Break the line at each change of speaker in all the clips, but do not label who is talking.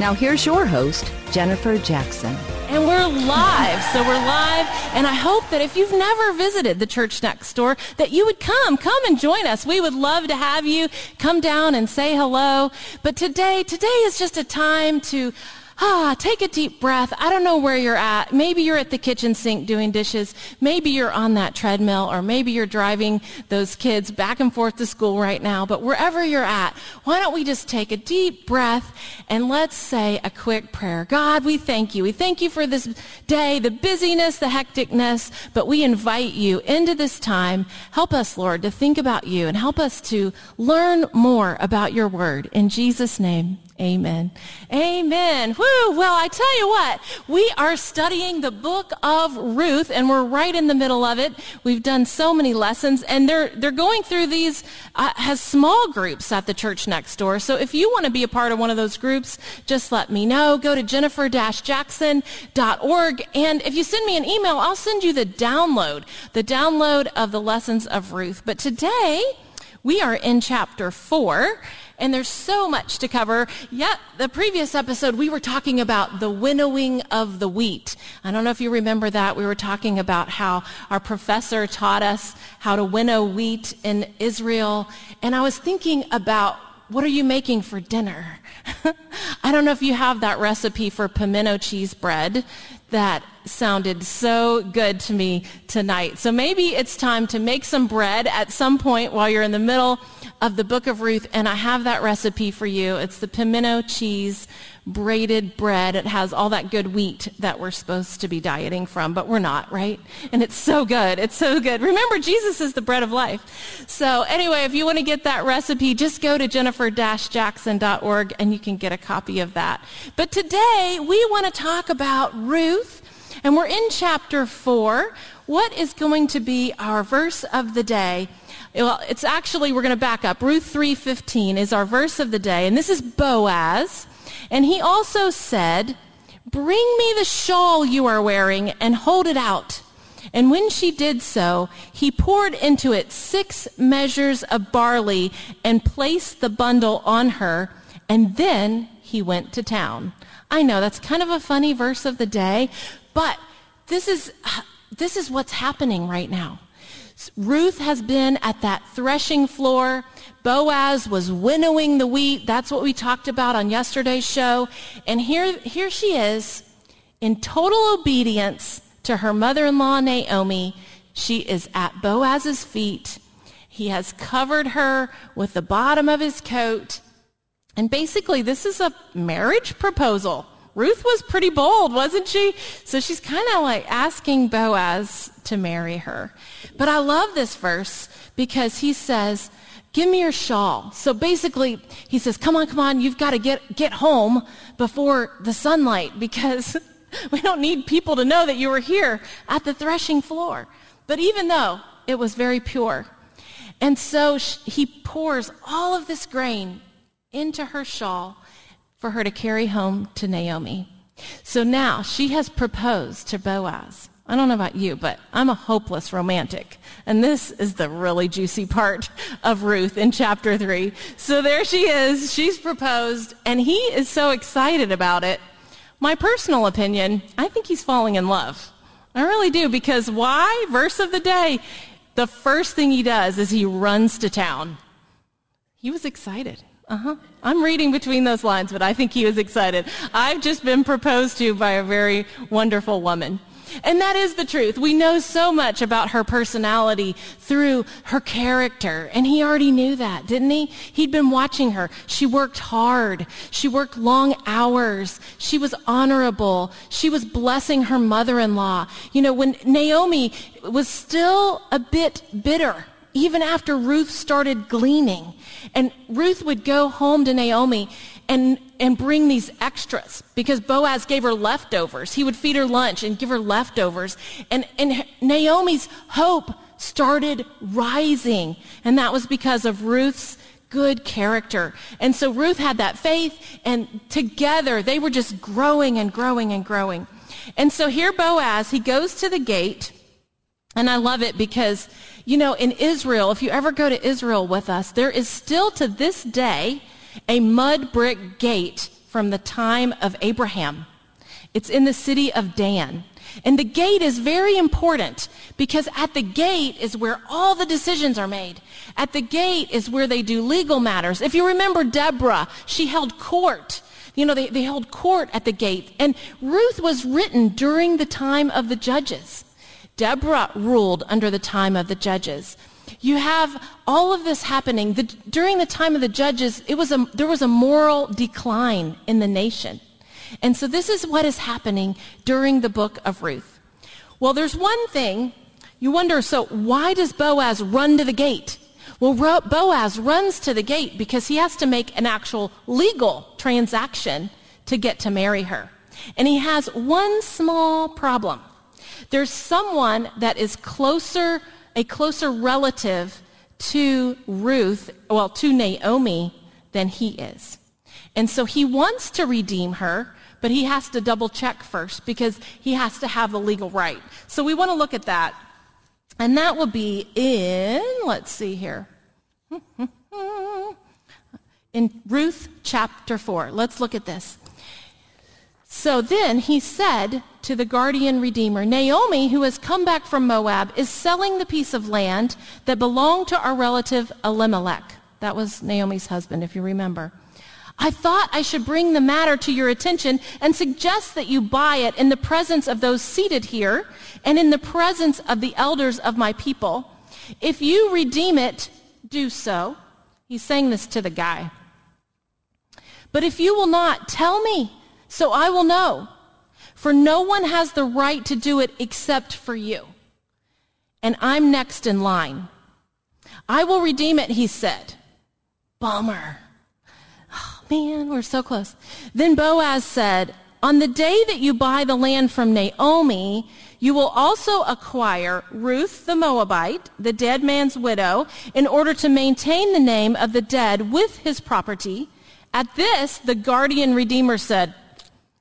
Now here's your host, Jennifer Jackson.
And we're live. So we're live. And I hope that if you've never visited the church next door, that you would come, come and join us. We would love to have you come down and say hello. But today, today is just a time to ah, take a deep breath. I don't know where you're at. Maybe you're at the kitchen sink doing dishes. Maybe you're on that treadmill or maybe you're driving those kids back and forth to school right now. But wherever you're at, why don't we just take a deep breath and let's say a quick prayer. God, we thank you. We thank you for this day, the busyness, the hecticness, but we invite you into this time. Help us, Lord, to think about you and help us to learn more about your word. In Jesus' name, Amen. Amen. Woo. Well, I tell you what, we are studying the book of Ruth and we're right in the middle of it. We've done so many lessons and they're, they're going through these, uh, has small groups at the church next door. So if you want to be a part of one of those groups, just let me know. Go to jennifer-jackson.org and if you send me an email, I'll send you the download, the download of the lessons of Ruth. But today, we are in chapter four and there's so much to cover. Yet, the previous episode, we were talking about the winnowing of the wheat. I don't know if you remember that. We were talking about how our professor taught us how to winnow wheat in Israel. And I was thinking about what are you making for dinner? I don't know if you have that recipe for pimento cheese bread that sounded so good to me tonight. So maybe it's time to make some bread at some point while you're in the middle of the book of Ruth, and I have that recipe for you. It's the pimento cheese braided bread. It has all that good wheat that we're supposed to be dieting from, but we're not, right? And it's so good. It's so good. Remember, Jesus is the bread of life. So anyway, if you want to get that recipe, just go to jennifer-jackson.org and you can get a copy of that. But today, we want to talk about Ruth, and we're in chapter 4. What is going to be our verse of the day? Well, it's actually, we're going to back up. Ruth 3.15 is our verse of the day, and this is Boaz. And he also said, Bring me the shawl you are wearing and hold it out. And when she did so, he poured into it six measures of barley and placed the bundle on her, and then he went to town. I know that's kind of a funny verse of the day, but this is, this is what's happening right now. Ruth has been at that threshing floor. Boaz was winnowing the wheat. That's what we talked about on yesterday's show. And here, here she is in total obedience to her mother-in-law Naomi. She is at Boaz's feet. He has covered her with the bottom of his coat. And basically, this is a marriage proposal. Ruth was pretty bold, wasn't she? So she's kind of like asking Boaz to marry her. But I love this verse because he says, give me your shawl. So basically, he says, come on, come on, you've got to get, get home before the sunlight because we don't need people to know that you were here at the threshing floor. But even though it was very pure, and so he pours all of this grain into her shawl for her to carry home to Naomi. So now she has proposed to Boaz. I don't know about you, but I'm a hopeless romantic. And this is the really juicy part of Ruth in chapter 3. So there she is. She's proposed, and he is so excited about it. My personal opinion, I think he's falling in love. I really do, because why? Verse of the day. The first thing he does is he runs to town. He was excited. Uh-huh. I'm reading between those lines, but I think he was excited. I've just been proposed to by a very wonderful woman. And that is the truth. We know so much about her personality through her character. And he already knew that, didn't he? He'd been watching her. She worked hard. She worked long hours. She was honorable. She was blessing her mother-in-law. You know, when Naomi was still a bit bitter, even after Ruth started gleaning, and Ruth would go home to Naomi and, and bring these extras because Boaz gave her leftovers. He would feed her lunch and give her leftovers. And, and Naomi's hope started rising. And that was because of Ruth's good character. And so Ruth had that faith and together they were just growing and growing and growing. And so here Boaz, he goes to the gate and I love it because, you know, in Israel, if you ever go to Israel with us, there is still to this day a mud brick gate from the time of Abraham. It's in the city of Dan. And the gate is very important because at the gate is where all the decisions are made. At the gate is where they do legal matters. If you remember Deborah, she held court. You know, they, they held court at the gate. And Ruth was written during the time of the judges. Deborah ruled under the time of the judges. You have all of this happening. The, during the time of the judges, it was a, there was a moral decline in the nation. And so this is what is happening during the book of Ruth. Well, there's one thing you wonder, so why does Boaz run to the gate? Well, Boaz runs to the gate because he has to make an actual legal transaction to get to marry her. And he has one small problem. There's someone that is closer a closer relative to Ruth, well, to Naomi, than he is. And so he wants to redeem her, but he has to double check first because he has to have the legal right. So we want to look at that. And that will be in, let's see here. In Ruth chapter 4. Let's look at this. So then he said to the guardian redeemer, Naomi, who has come back from Moab, is selling the piece of land that belonged to our relative Elimelech. That was Naomi's husband, if you remember. I thought I should bring the matter to your attention and suggest that you buy it in the presence of those seated here and in the presence of the elders of my people. If you redeem it, do so. He's saying this to the guy. But if you will not, tell me so I will know. For no one has the right to do it except for you. And I'm next in line. I will redeem it, he said. Bummer. Oh, man, we're so close. Then Boaz said, On the day that you buy the land from Naomi, you will also acquire Ruth the Moabite, the dead man's widow, in order to maintain the name of the dead with his property. At this, the guardian redeemer said,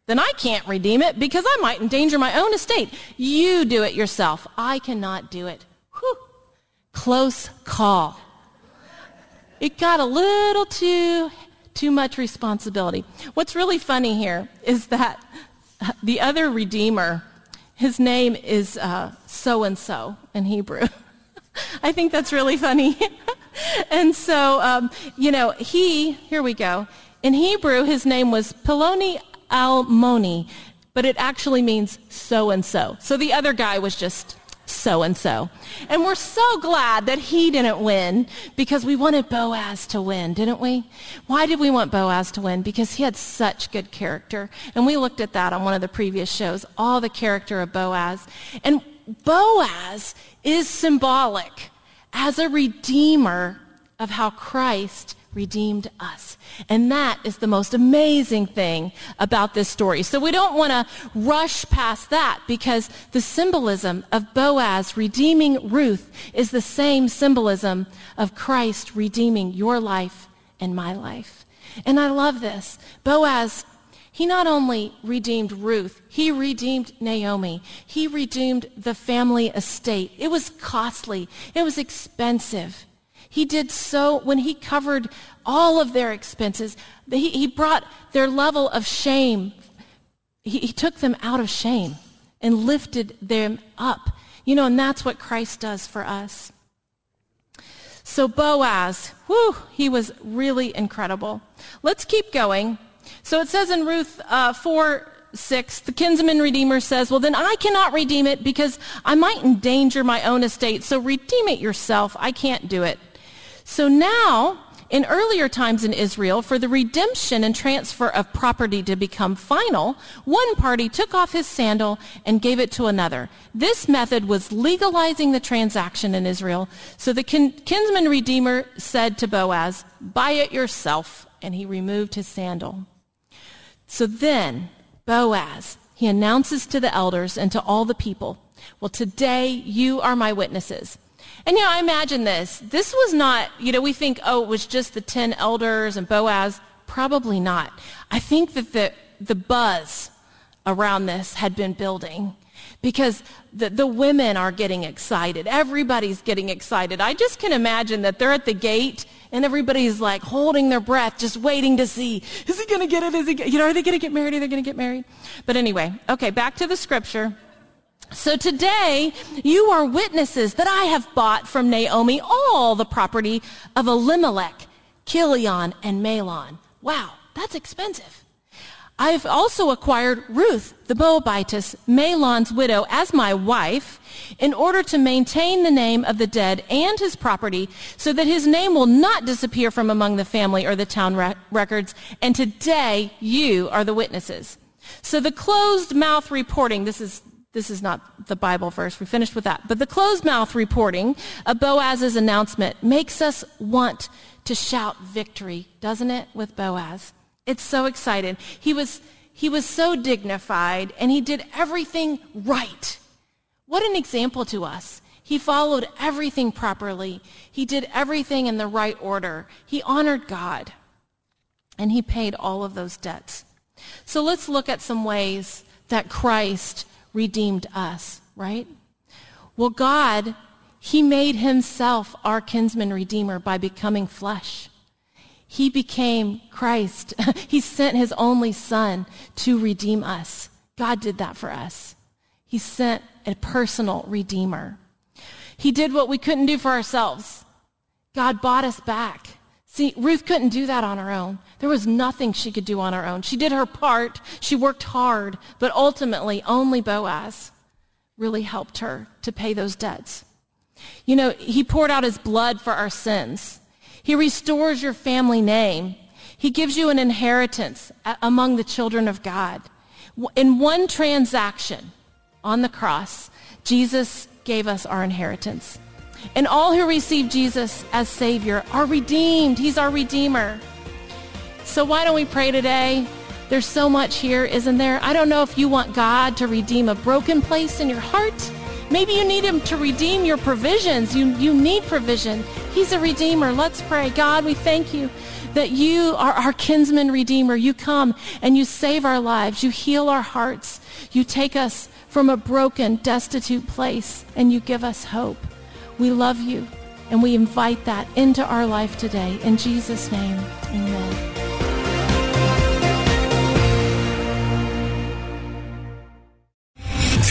then I can't redeem it because I might endanger my own estate. You do it yourself. I cannot do it. Whew. Close call. It got a little too, too much responsibility. What's really funny here is that the other redeemer, his name is so and so in Hebrew. I think that's really funny. and so, um, you know, he, here we go. In Hebrew, his name was Peloni Almoni, but it actually means so and so. So the other guy was just so and so. And we're so glad that he didn't win because we wanted Boaz to win, didn't we? Why did we want Boaz to win? Because he had such good character. And we looked at that on one of the previous shows, all the character of Boaz. And Boaz is symbolic as a redeemer of how Christ redeemed us. And that is the most amazing thing about this story. So we don't want to rush past that because the symbolism of Boaz redeeming Ruth is the same symbolism of Christ redeeming your life and my life. And I love this. Boaz he not only redeemed Ruth, he redeemed Naomi. He redeemed the family estate. It was costly. It was expensive. He did so when he covered all of their expenses. He, he brought their level of shame. He, he took them out of shame and lifted them up. You know, and that's what Christ does for us. So Boaz, whew, he was really incredible. Let's keep going. So it says in Ruth uh, 4, 6, the kinsman redeemer says, Well, then I cannot redeem it because I might endanger my own estate. So redeem it yourself. I can't do it. So now in earlier times in Israel, for the redemption and transfer of property to become final, one party took off his sandal and gave it to another. This method was legalizing the transaction in Israel. So the kin- kinsman redeemer said to Boaz, Buy it yourself. And he removed his sandal. So then, Boaz, he announces to the elders and to all the people, Well, today you are my witnesses. And you know, I imagine this. This was not, you know, we think, oh, it was just the 10 elders and Boaz. Probably not. I think that the, the buzz around this had been building because the, the women are getting excited. Everybody's getting excited. I just can imagine that they're at the gate and everybody's like holding their breath, just waiting to see, is he going to get it? Is he, you know, are they going to get married? Are they going to get married? But anyway, okay, back to the scripture. So today, you are witnesses that I have bought from Naomi all the property of Elimelech, Kilion, and Mahlon. Wow, that's expensive. I've also acquired Ruth, the Moabitess, Mahlon's widow, as my wife in order to maintain the name of the dead and his property so that his name will not disappear from among the family or the town re- records. And today, you are the witnesses. So the closed mouth reporting, this is this is not the Bible verse. We finished with that. But the closed mouth reporting of Boaz's announcement makes us want to shout victory, doesn't it, with Boaz? It's so excited. He was, he was so dignified and he did everything right. What an example to us. He followed everything properly. He did everything in the right order. He honored God. And he paid all of those debts. So let's look at some ways that Christ redeemed us, right? Well, God, He made Himself our kinsman redeemer by becoming flesh. He became Christ. he sent His only Son to redeem us. God did that for us. He sent a personal redeemer. He did what we couldn't do for ourselves. God bought us back. See, Ruth couldn't do that on her own. There was nothing she could do on her own. She did her part. She worked hard, but ultimately only Boaz really helped her to pay those debts. You know, he poured out his blood for our sins. He restores your family name. He gives you an inheritance among the children of God. In one transaction on the cross, Jesus gave us our inheritance. And all who receive Jesus as Savior are redeemed. He's our Redeemer. So why don't we pray today? There's so much here, isn't there? I don't know if you want God to redeem a broken place in your heart. Maybe you need Him to redeem your provisions. You, you need provision. He's a Redeemer. Let's pray. God, we thank you that you are our kinsman Redeemer. You come and you save our lives. You heal our hearts. You take us from a broken, destitute place and you give us hope. We love you, and we invite that into our life today. In Jesus' name, amen.